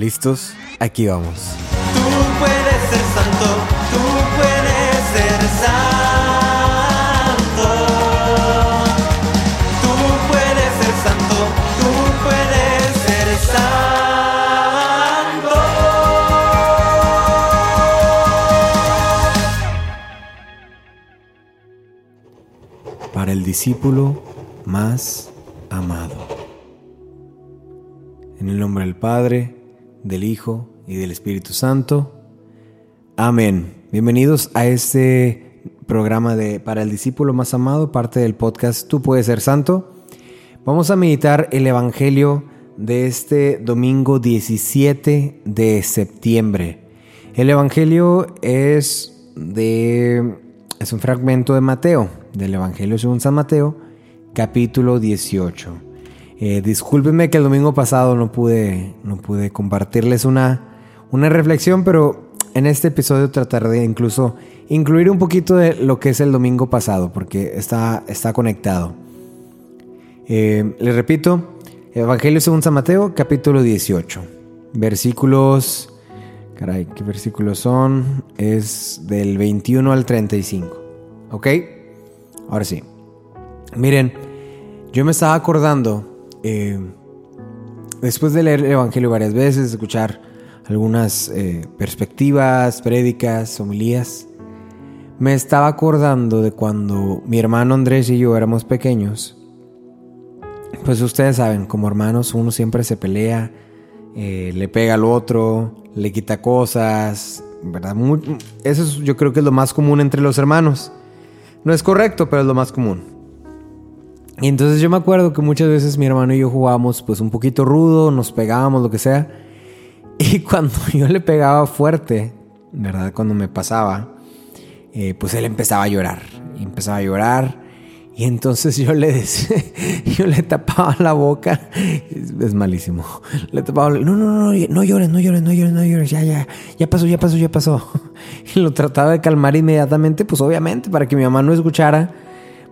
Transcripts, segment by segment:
¿Listos? Aquí vamos. Tú puedes ser santo, tú puedes ser santo. Tú puedes ser santo, tú puedes ser santo. Para el discípulo más amado. En el nombre del Padre, del Hijo y del Espíritu Santo. Amén. Bienvenidos a este programa de Para el discípulo más amado, parte del podcast Tú puedes ser santo. Vamos a meditar el Evangelio de este domingo 17 de septiembre. El Evangelio es de es un fragmento de Mateo, del Evangelio según San Mateo, capítulo 18. Eh, discúlpenme que el domingo pasado no pude, no pude compartirles una, una reflexión, pero en este episodio trataré incluso incluir un poquito de lo que es el domingo pasado, porque está, está conectado. Eh, les repito, Evangelio según San Mateo, capítulo 18, versículos... Caray, ¿qué versículos son? Es del 21 al 35. ¿Ok? Ahora sí. Miren, yo me estaba acordando, eh, después de leer el Evangelio varias veces, escuchar algunas eh, perspectivas, prédicas, homilías, me estaba acordando de cuando mi hermano Andrés y yo éramos pequeños. Pues ustedes saben, como hermanos uno siempre se pelea, eh, le pega al otro, le quita cosas, ¿verdad? Eso es- yo creo que es lo más común entre los hermanos. No es correcto, pero es lo más común. Y entonces yo me acuerdo que muchas veces mi hermano y yo jugábamos pues un poquito rudo, nos pegábamos, lo que sea. Y cuando yo le pegaba fuerte, ¿verdad? Cuando me pasaba, eh, pues él empezaba a llorar. Y empezaba a llorar. Y entonces yo le decía, yo le tapaba la boca. Es, es malísimo. Le tapaba, no, no, no, no, no llores, no llores, no llores, no llores. Ya, ya, ya pasó, ya pasó, ya pasó. Y lo trataba de calmar inmediatamente, pues obviamente, para que mi mamá no escuchara.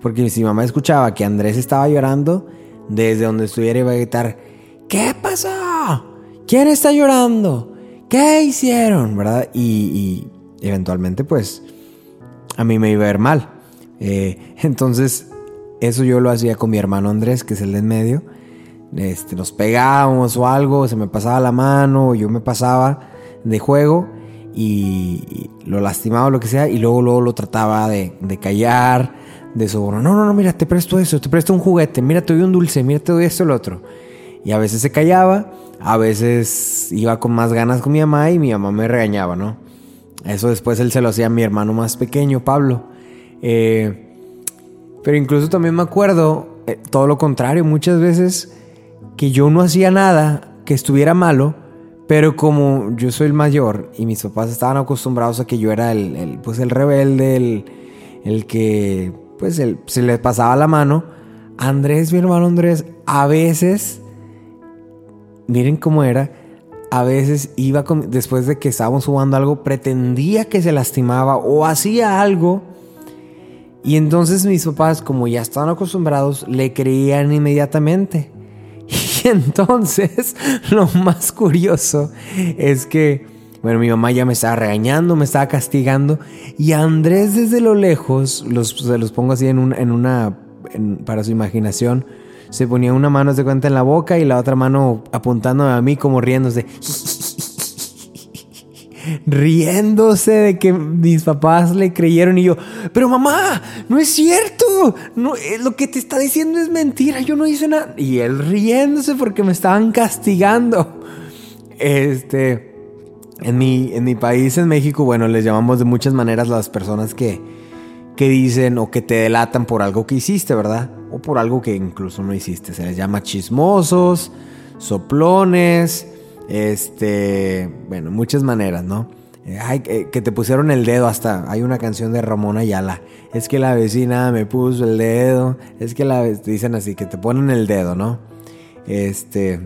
Porque si mamá escuchaba que Andrés estaba llorando, desde donde estuviera iba a gritar, ¿qué pasó? ¿Quién está llorando? ¿Qué hicieron? ¿Verdad? Y, eventualmente, pues, a mí me iba a ver mal. Eh, entonces, eso yo lo hacía con mi hermano Andrés, que es el de en medio. Este, nos pegábamos o algo, se me pasaba la mano, yo me pasaba de juego y, lo lastimaba o lo que sea, y luego, luego lo trataba de callar, de soborno. No, no, no, mira, te presto eso, te presto un juguete, mira, te doy un dulce, mira, te doy esto, lo otro. Y a veces se callaba, a veces iba con más ganas con mi mamá y mi mamá me regañaba, ¿no? Eso después él se lo hacía a mi hermano más pequeño, Pablo. Eh, pero incluso también me acuerdo, eh, todo lo contrario, muchas veces que yo no hacía nada que estuviera malo, pero como yo soy el mayor y mis papás estaban acostumbrados a que yo era el, el, pues el rebelde, el, el que pues se le pasaba la mano, Andrés, mi hermano Andrés, a veces, miren cómo era, a veces iba con- después de que estábamos jugando algo, pretendía que se lastimaba o hacía algo. Y entonces mis papás, como ya estaban acostumbrados, le creían inmediatamente. Y entonces, lo más curioso es que, bueno, mi mamá ya me estaba regañando, me estaba castigando. Y Andrés desde lo lejos, los, se los pongo así en, un- en una, para su imaginación, se ponía una mano de cuenta en la boca y la otra mano apuntándome a mí como riéndose. riéndose de que mis papás le creyeron y yo, pero mamá, no es cierto, no, eh, lo que te está diciendo es mentira, yo no hice nada. Y él riéndose porque me estaban castigando. Este, en mi, en mi país, en México, bueno, les llamamos de muchas maneras las personas que, que dicen o que te delatan por algo que hiciste, ¿verdad? O por algo que incluso no hiciste. Se les llama chismosos, soplones, este, bueno, muchas maneras, ¿no? Eh, Ay, que que te pusieron el dedo hasta. Hay una canción de Ramón Ayala. Es que la vecina me puso el dedo. Es que la dicen así, que te ponen el dedo, ¿no? Este.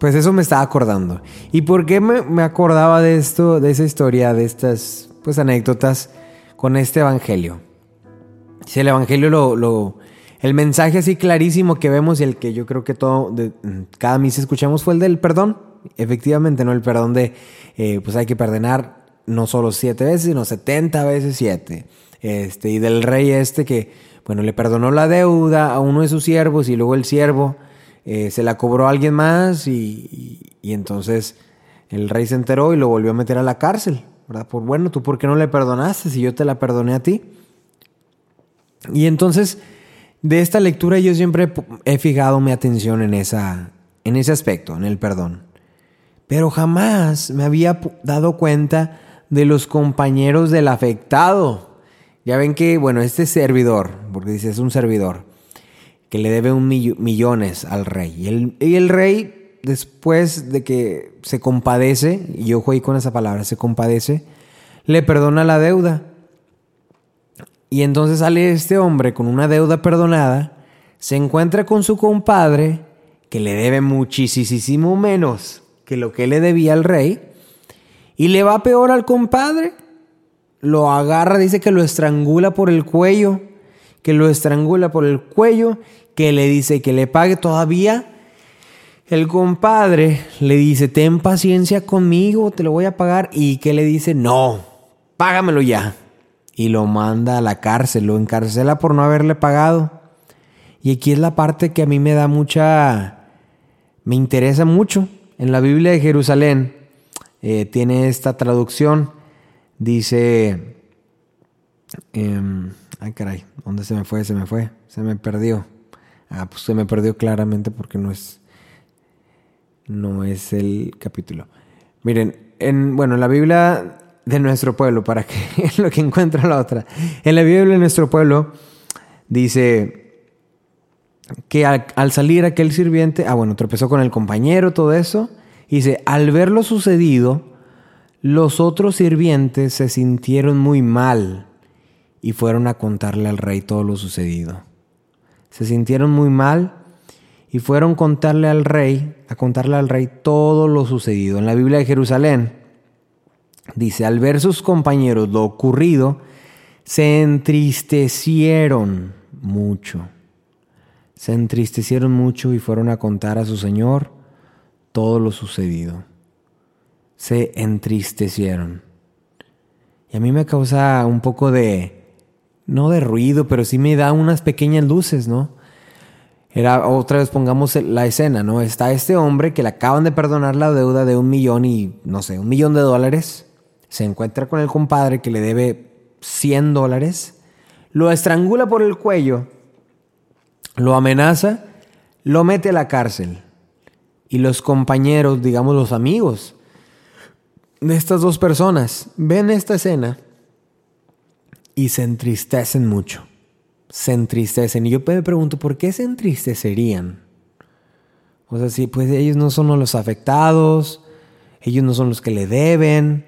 Pues eso me estaba acordando. ¿Y por qué me, me acordaba de esto, de esa historia, de estas pues anécdotas con este evangelio? Si el evangelio lo, lo- el mensaje así clarísimo que vemos y el que yo creo que todo de- cada misa escuchamos fue el del perdón, Efectivamente, ¿no? El perdón de, eh, pues hay que perdonar no solo siete veces, sino setenta veces siete. Este, y del rey este que, bueno, le perdonó la deuda a uno de sus siervos y luego el siervo eh, se la cobró alguien más y, y, entonces el rey se enteró y lo volvió a meter a la cárcel. ¿verdad? Por bueno, ¿tú por qué no le perdonaste si yo te la perdoné a ti? Y entonces, de esta lectura yo siempre he fijado mi atención en, esa, en ese aspecto, en el perdón. Pero jamás me había dado cuenta de los compañeros del afectado. Ya ven que, bueno, este servidor, porque dice es un servidor, que le debe un millones al rey. Y el, y el, rey, después de que se compadece, y yo jugué con esa palabra, se compadece, le perdona la deuda. Y entonces sale este hombre con una deuda perdonada, se encuentra con su compadre, que le debe muchísimo menos que lo que le debía al rey, y le va peor al compadre. Lo agarra, dice que lo estrangula por el cuello, que lo estrangula por el cuello, que le dice que le pague todavía. El compadre le dice, ten paciencia conmigo, te lo voy a pagar. Y que le dice, no, págamelo ya y lo manda a la cárcel, lo encarcela por no haberle pagado. Y aquí es la parte que a mí me da mucha, me interesa mucho. En la Biblia de Jerusalén eh, tiene esta traducción, dice, eh, ay caray, ¿dónde se me fue? Se me fue, se me perdió. Ah, pues se me perdió claramente porque no es, no es el capítulo. Miren, en, bueno, en la Biblia de nuestro pueblo, para que lo que encuentra la otra. En la Biblia de nuestro pueblo dice que al, salir aquel sirviente, ah bueno, tropezó con el compañero, todo eso, dice, al ver lo sucedido, los otros sirvientes se sintieron muy mal y fueron a contarle al rey todo lo sucedido. Se sintieron muy mal y fueron contarle al rey, a contarle al rey todo lo sucedido. En la Biblia de Jerusalén Dice, al ver sus compañeros lo ocurrido, se entristecieron mucho. Se entristecieron mucho y fueron a contar a su Señor todo lo sucedido. Se entristecieron. Y a mí me causa un poco de, no de ruido, pero sí me da unas pequeñas luces, ¿no? Era, otra vez pongamos la escena, ¿no? Está este hombre que le acaban de perdonar la deuda de un millón y, no sé, un millón de dólares se encuentra con el compadre que le debe 100 dólares, lo estrangula por el cuello, lo amenaza, lo mete a la cárcel. Y los compañeros, digamos los amigos de estas dos personas, ven esta escena y se entristecen mucho. Se entristecen. Y yo me pregunto, ¿por qué se entristecerían? O sea, si pues ellos no son los afectados, ellos no son los que le deben,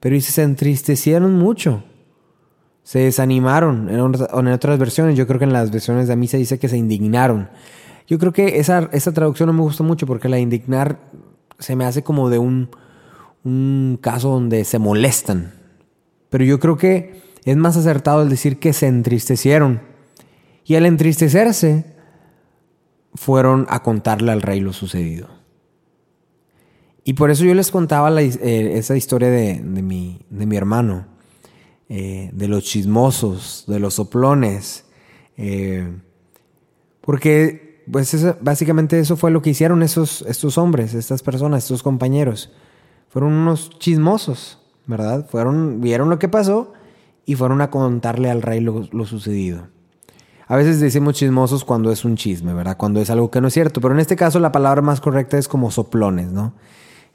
pero se entristecieron mucho. Se desanimaron. En, otras versiones, yo creo que en las versiones de mí se dice que se indignaron. Yo creo que esa, esa traducción no me gusta mucho porque la indignar se me hace como de un, un caso donde se molestan. Pero yo creo que es más acertado el decir que se entristecieron. Y al entristecerse, fueron a contarle al rey lo sucedido. Y por eso yo les contaba eh, esa historia de, mi, de mi hermano, eh, de los chismosos, de los soplones. Eh, porque pues básicamente eso fue lo que hicieron esos, estos hombres, estas personas, estos compañeros. Fueron unos chismosos, ¿verdad? Fueron, vieron lo que pasó y fueron a contarle al rey lo, lo sucedido. A veces decimos chismosos cuando es un chisme, ¿verdad? Cuando es algo que no es cierto, pero en este caso la palabra más correcta es como soplones, ¿no?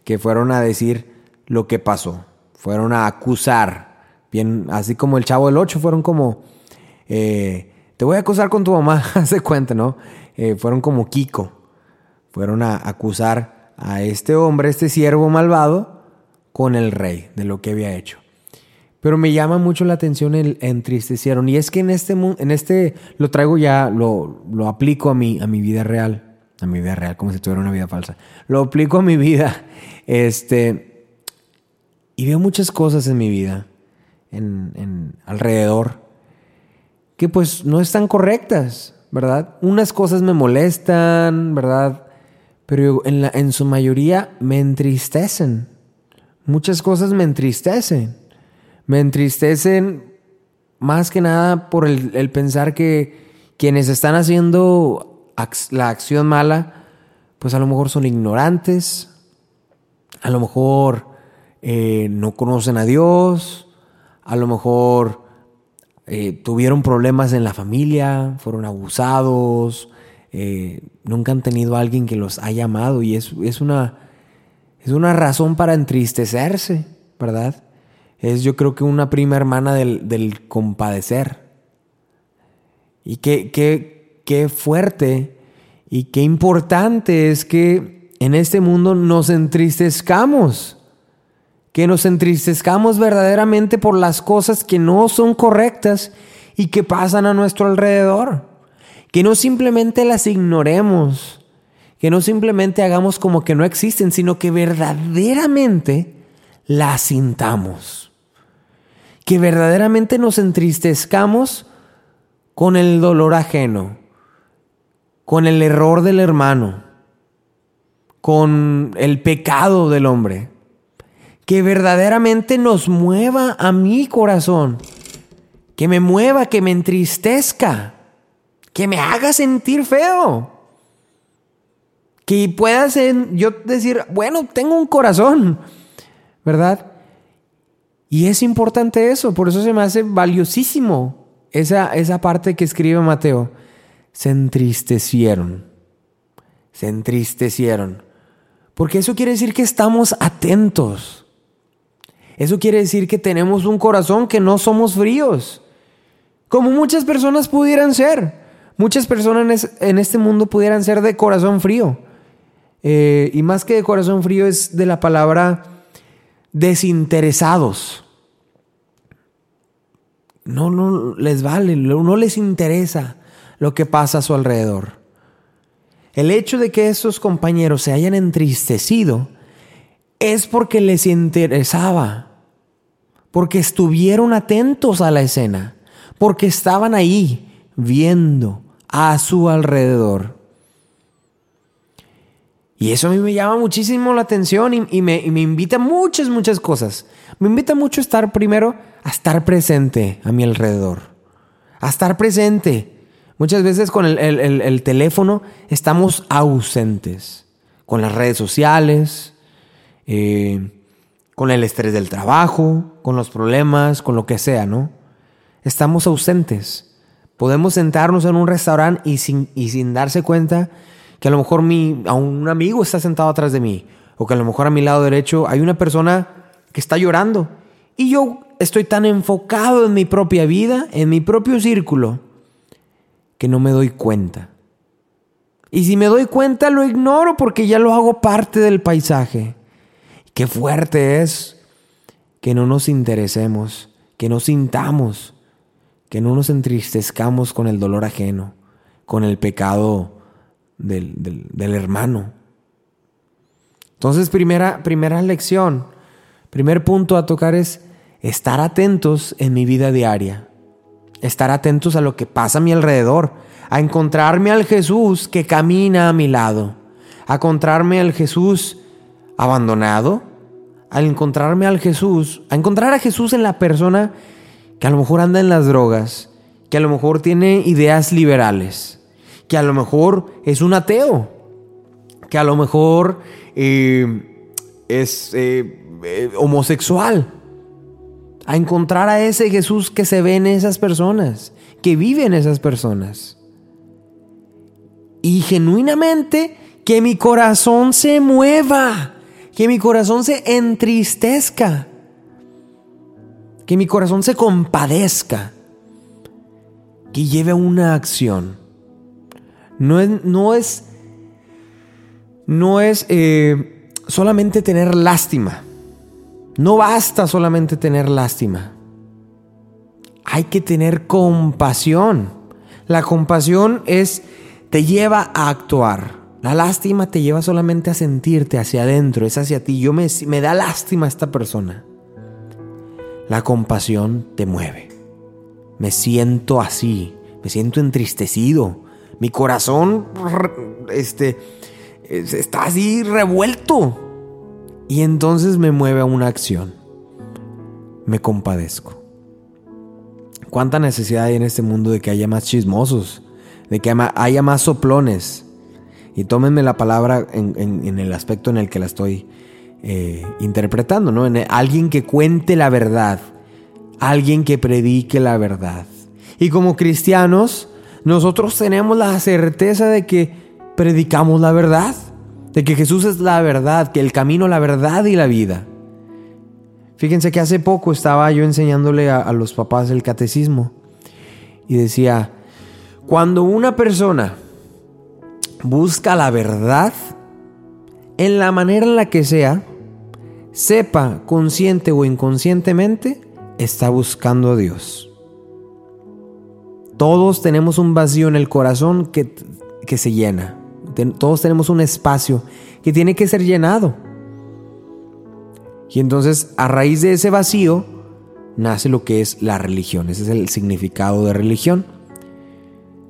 que fueron a decir lo que pasó, fueron a acusar, bien, así como el chavo del 8, fueron como, eh, te voy a acusar con tu mamá, hace cuenta, ¿no? Eh, fueron como Kiko, fueron a acusar a este hombre, este siervo malvado, con el rey de lo que había hecho. Pero me llama mucho la atención el entristecieron. Y es que en este, en este lo traigo ya, lo, lo aplico a mi, a mi vida real a mi vida real, como si tuviera una vida falsa. Lo aplico a mi vida. Este, y veo muchas cosas en mi vida, en, en, alrededor, que pues no están correctas, ¿verdad? Unas cosas me molestan, ¿verdad? pero en, la, en su mayoría me entristecen. Muchas cosas me entristecen. Me entristecen más que nada por el, pensar que quienes están haciendo la acción mala, pues a lo mejor son ignorantes, a lo mejor eh, no conocen a Dios, a lo mejor eh, tuvieron problemas en la familia, fueron abusados, eh, nunca han tenido a alguien que los haya amado y es, es, una, es una razón para entristecerse, ¿verdad? Es yo creo que una prima hermana del, del compadecer. Y qué, qué, qué fuerte y qué importante es que en este mundo nos entristezcamos. Que nos entristezcamos verdaderamente por las cosas que no son correctas y que pasan a nuestro alrededor. Que no simplemente las ignoremos. Que no simplemente hagamos como que no existen, sino que verdaderamente las sintamos. Que verdaderamente nos entristezcamos con el dolor ajeno con el error del hermano, con el pecado del hombre, que verdaderamente nos mueva a mi corazón, que me mueva, que me entristezca, que me haga sentir feo, que pueda ser, yo decir, bueno, tengo un corazón, ¿verdad? Y es importante eso, por eso se me hace valiosísimo esa, esa parte que escribe Mateo se entristecieron. Se entristecieron. Porque eso quiere decir que estamos atentos. Eso quiere decir que tenemos un corazón que no somos fríos. Como muchas personas pudieran ser. Muchas personas en este mundo pudieran ser de corazón frío. Eh, y más que de corazón frío es de la palabra desinteresados. No, les vale, no les interesa lo que pasa a su alrededor. El hecho de que esos compañeros se hayan entristecido es porque les interesaba, porque estuvieron atentos a la escena, porque estaban ahí viendo a su alrededor. Y eso a mí me llama muchísimo la atención y, me, invita a muchas, muchas cosas. Me invita mucho a estar primero, a estar presente a mi alrededor. A estar presente. Muchas veces con el, teléfono estamos ausentes, con las redes sociales, eh, con el estrés del trabajo, con los problemas, con lo que sea, ¿no? Estamos ausentes. Podemos sentarnos en un restaurante y sin, y sin darse cuenta que a lo mejor mi, a un amigo está sentado atrás de mí, o que a lo mejor a mi lado derecho hay una persona que está llorando. Y yo estoy tan enfocado en mi propia vida, en mi propio círculo, que no me doy cuenta. Y si me doy cuenta lo ignoro porque ya lo hago parte del paisaje. Qué fuerte es que no nos interesemos, que no sintamos, que no nos entristezcamos con el dolor ajeno, con el pecado del, del hermano. Entonces, primera, primera lección, primer punto a tocar es estar atentos en mi vida diaria estar atentos a lo que pasa a mi alrededor, a encontrarme al Jesús que camina a mi lado, a encontrarme al Jesús abandonado, a encontrarme al Jesús, a encontrar a Jesús en la persona que a lo mejor anda en las drogas, que a lo mejor tiene ideas liberales, que a lo mejor es un ateo, que a lo mejor eh, es eh, eh, homosexual a encontrar a ese Jesús que se ve en esas personas, que vive en esas personas. Y genuinamente que mi corazón se mueva, que mi corazón se entristezca, que mi corazón se compadezca, que lleve una acción. No es, no es, no es eh, solamente tener lástima no basta solamente tener lástima. Hay que tener compasión. La compasión es te lleva a actuar. La lástima te lleva solamente a sentirte hacia adentro, es hacia ti. Yo me, me da lástima esta persona. La compasión te mueve. Me siento así, me siento entristecido. Mi corazón este, está así revuelto. Y entonces me mueve a una acción. Me compadezco. ¿Cuánta necesidad hay en este mundo de que haya más chismosos? De que haya más soplones. Y tómenme la palabra en, el aspecto en el que la estoy eh, interpretando, ¿no? En alguien que cuente la verdad. Alguien que predique la verdad. Y como cristianos, nosotros tenemos la certeza de que predicamos la verdad. De que Jesús es la verdad, que el camino, la verdad y la vida. Fíjense que hace poco estaba yo enseñándole a, los papás el catecismo y decía, cuando una persona busca la verdad, en la manera en la que sea, sepa consciente o inconscientemente, está buscando a Dios. Todos tenemos un vacío en el corazón que, que se llena. Todos tenemos un espacio que tiene que ser llenado. Y entonces a raíz de ese vacío nace lo que es la religión. Ese es el significado de religión.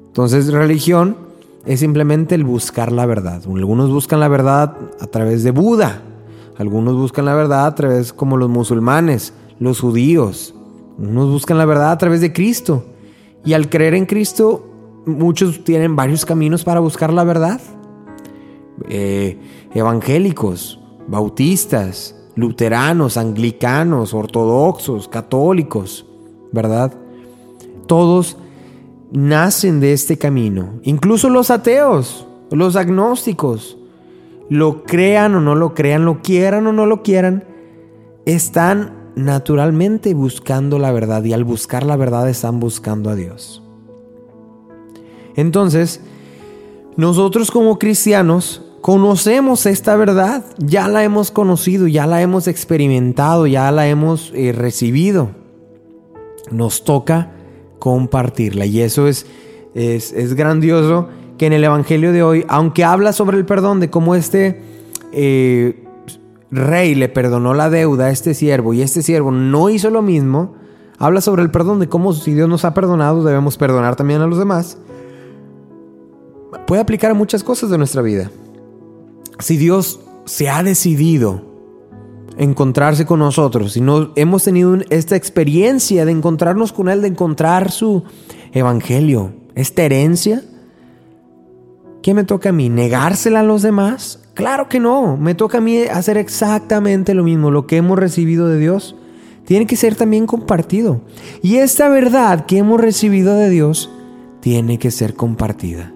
Entonces religión es simplemente el buscar la verdad. Algunos buscan la verdad a través de Buda. Algunos buscan la verdad a través como los musulmanes, los judíos. Unos buscan la verdad a través de Cristo. Y al creer en Cristo, muchos tienen varios caminos para buscar la verdad. Eh, evangélicos, bautistas, luteranos, anglicanos, ortodoxos, católicos, ¿verdad? Todos nacen de este camino. Incluso los ateos, los agnósticos, lo crean o no lo crean, lo quieran o no lo quieran, están naturalmente buscando la verdad y al buscar la verdad están buscando a Dios. Entonces, nosotros como cristianos Conocemos esta verdad, ya la hemos conocido, ya la hemos experimentado, ya la hemos eh, recibido. Nos toca compartirla y eso es, es, grandioso que en el Evangelio de hoy, aunque habla sobre el perdón, de cómo este eh, rey le perdonó la deuda a este siervo y este siervo no hizo lo mismo, habla sobre el perdón, de cómo si Dios nos ha perdonado debemos perdonar también a los demás. Puede aplicar a muchas cosas de nuestra vida si Dios se ha decidido encontrarse con nosotros, si no hemos tenido esta experiencia de encontrarnos con Él, de encontrar su evangelio, esta herencia, ¿qué me toca a mí? ¿Negársela a los demás? Claro que no, me toca a mí hacer exactamente lo mismo, lo que hemos recibido de Dios. Tiene que ser también compartido. Y esta verdad que hemos recibido de Dios tiene que ser compartida.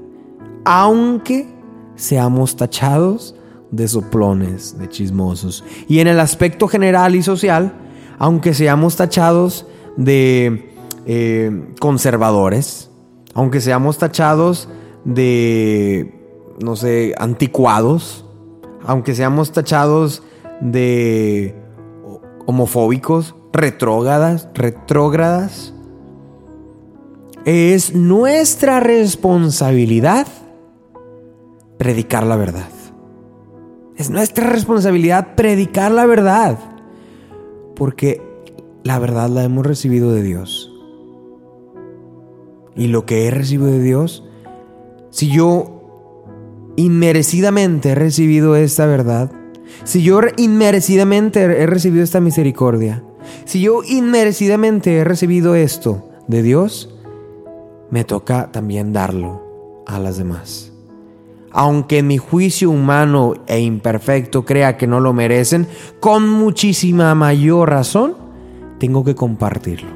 Aunque seamos tachados de soplones, de chismosos. Y en el aspecto general y social, aunque seamos tachados de eh, conservadores, aunque seamos tachados de, no sé, anticuados, aunque seamos tachados de homofóbicos, retrógradas, retrógradas, es nuestra responsabilidad predicar la verdad. Es nuestra responsabilidad predicar la verdad. Porque la verdad la hemos recibido de Dios. Y lo que he recibido de Dios, si yo inmerecidamente he recibido esta verdad, si yo inmerecidamente he recibido esta misericordia, si yo inmerecidamente he recibido esto de Dios, me toca también darlo a las demás aunque mi juicio humano e imperfecto crea que no lo merecen, con muchísima mayor razón, tengo que compartirlo.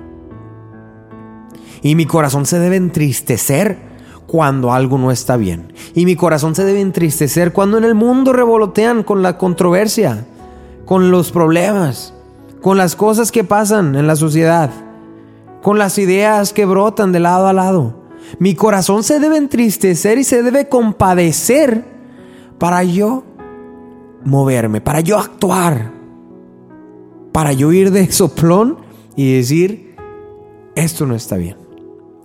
Y mi corazón se debe entristecer cuando algo no está bien. Y mi corazón se debe entristecer cuando en el mundo revolotean con la controversia, con los problemas, con las cosas que pasan en la sociedad, con las ideas que brotan de lado a lado. Mi corazón se debe entristecer y se debe compadecer para yo moverme, para yo actuar, para yo ir de soplón y decir, esto no está bien.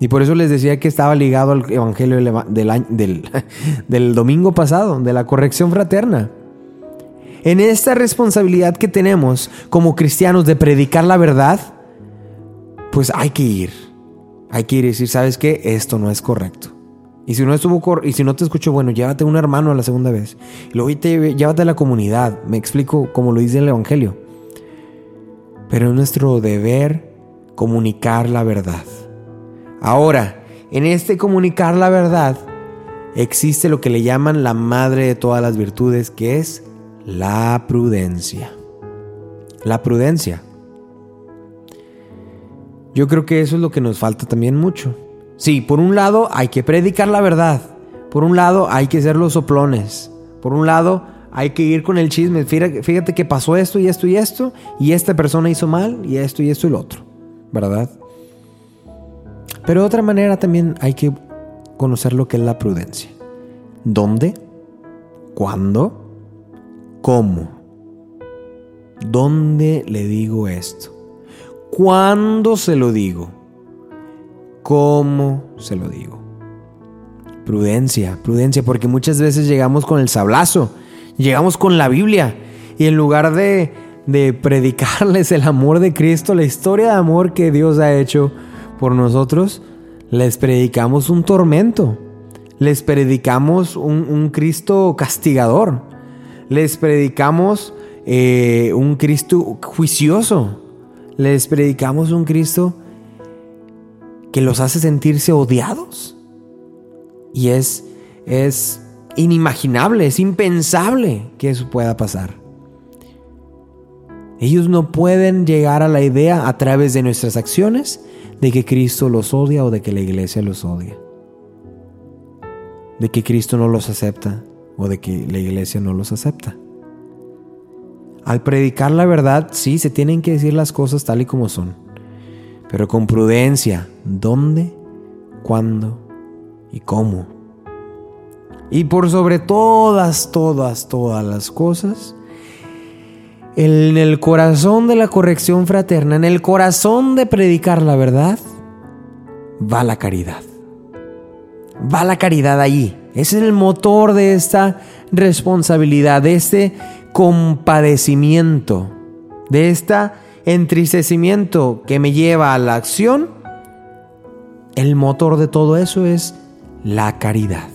Y por eso les decía que estaba ligado al Evangelio del, del, domingo pasado, de la corrección fraterna. En esta responsabilidad que tenemos como cristianos de predicar la verdad, pues hay que ir hay que ir y decir, ¿sabes qué? Esto no es correcto. Y si no estuvo cor- y si no te escuchó, bueno, llévate un hermano a la segunda vez. Y luego te- llévate a la comunidad. Me explico como lo dice el Evangelio. Pero es nuestro deber comunicar la verdad. Ahora, en este comunicar la verdad, existe lo que le llaman la madre de todas las virtudes, que es la prudencia. La prudencia. Yo creo que eso es lo que nos falta también mucho. Sí, por un lado hay que predicar la verdad. Por un lado hay que ser los soplones. Por un lado hay que ir con el chisme. Fíjate, que pasó esto y esto y esto. Y esta persona hizo mal y esto y esto y lo otro. ¿Verdad? Pero de otra manera también hay que conocer lo que es la prudencia. ¿Dónde? ¿Cuándo? ¿Cómo? ¿Dónde le digo esto? ¿Cuándo se lo digo? ¿Cómo se lo digo? Prudencia, prudencia, porque muchas veces llegamos con el sablazo, llegamos con la Biblia y en lugar de, de predicarles el amor de Cristo, la historia de amor que Dios ha hecho por nosotros, les predicamos un tormento, les predicamos un, Cristo castigador, les predicamos eh, un Cristo juicioso, les predicamos un Cristo que los hace sentirse odiados. Y es, es inimaginable, es impensable que eso pueda pasar. Ellos no pueden llegar a la idea a través de nuestras acciones de que Cristo los odia o de que la iglesia los odia. De que Cristo no los acepta o de que la iglesia no los acepta. Al predicar la verdad, sí, se tienen que decir las cosas tal y como son, pero con prudencia, dónde, cuándo y cómo. Y por sobre todas, todas, todas las cosas, en el corazón de la corrección fraterna, en el corazón de predicar la verdad, va la caridad. Va la caridad. Ese es el motor de esta responsabilidad, de este compadecimiento, de este entristecimiento que me lleva a la acción. El motor de todo eso es la caridad.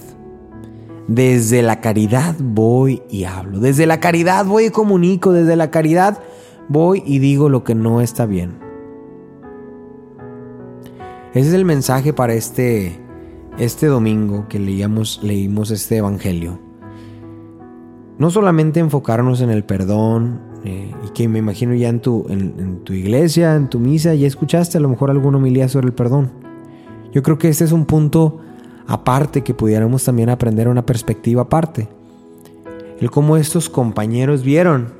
Desde la caridad voy y hablo. Desde la caridad voy y comunico. Desde la caridad voy y digo lo que no está bien. Ese es el mensaje para este, este domingo que leíamos, leímos este evangelio. No solamente enfocarnos en el perdón, eh, y que me imagino ya en tu, en, tu iglesia, en tu misa, ya escuchaste a lo mejor alguna homilía sobre el perdón. Yo creo que este es un punto aparte que pudiéramos también aprender una perspectiva aparte. El cómo estos compañeros vieron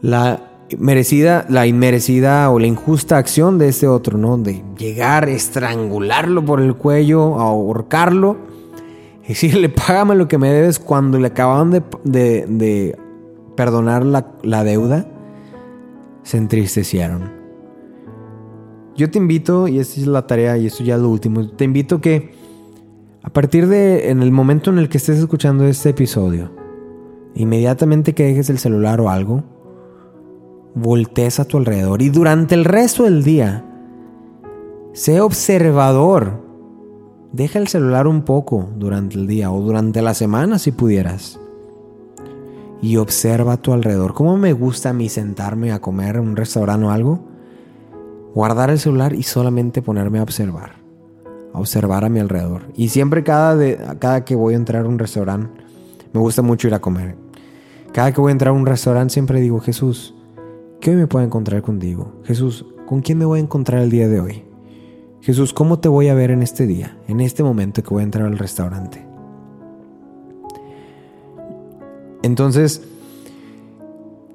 la merecida, la inmerecida o la injusta acción de este otro, ¿no? De llegar, estrangularlo por el cuello, ahorcarlo, y decirle, págame lo que me debes cuando le acababan de, de, de perdonar la, la deuda, se entristecieron. Yo te invito, y esta es la tarea, y esto ya es lo último, te invito que a partir de, en el momento en el que estés escuchando este episodio, inmediatamente que dejes el celular o algo, voltees a tu alrededor y durante el resto del día, sé observador. Deja el celular un poco durante el día o durante la semana si pudieras. Y observa a tu alrededor. ¿Cómo me gusta a mí sentarme a comer en un restaurante o algo? Guardar el celular y solamente ponerme a observar. A observar a mi alrededor. Y siempre cada, cada que voy a entrar a un restaurante, me gusta mucho ir a comer. Cada que voy a entrar a un restaurante siempre digo, Jesús, ¿qué hoy me puedo encontrar contigo? Jesús, ¿con quién me voy a encontrar el día de hoy? Jesús, ¿cómo te voy a ver en este día, en este momento que voy a entrar al restaurante? Entonces,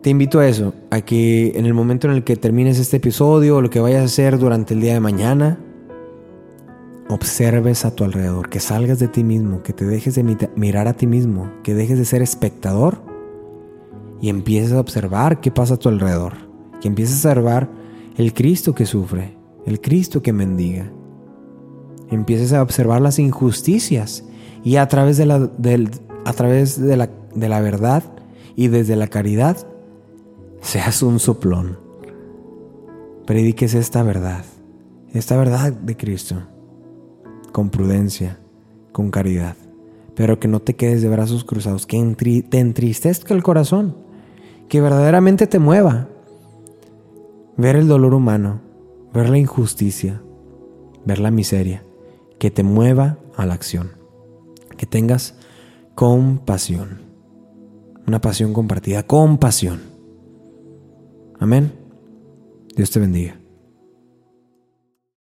te invito a eso, a que en el momento en el que termines este episodio o lo que vayas a hacer durante el día de mañana, observes a tu alrededor, que salgas de ti mismo, que te dejes de mirar a ti mismo, que dejes de ser espectador y empieces a observar qué pasa a tu alrededor, que empieces a observar el Cristo que sufre, el Cristo que mendiga. Empieces a observar las injusticias y a través de la, a través de la, de la verdad y desde la caridad, seas un soplón. Prediques esta verdad, esta verdad de Cristo, con prudencia, con caridad, pero que no te quedes de brazos cruzados, que te entristezca el corazón, que verdaderamente te mueva ver el dolor humano, ver la injusticia, ver la miseria, que te mueva a la acción, que tengas compasión, una pasión compartida, compasión. Amén. Dios te bendiga.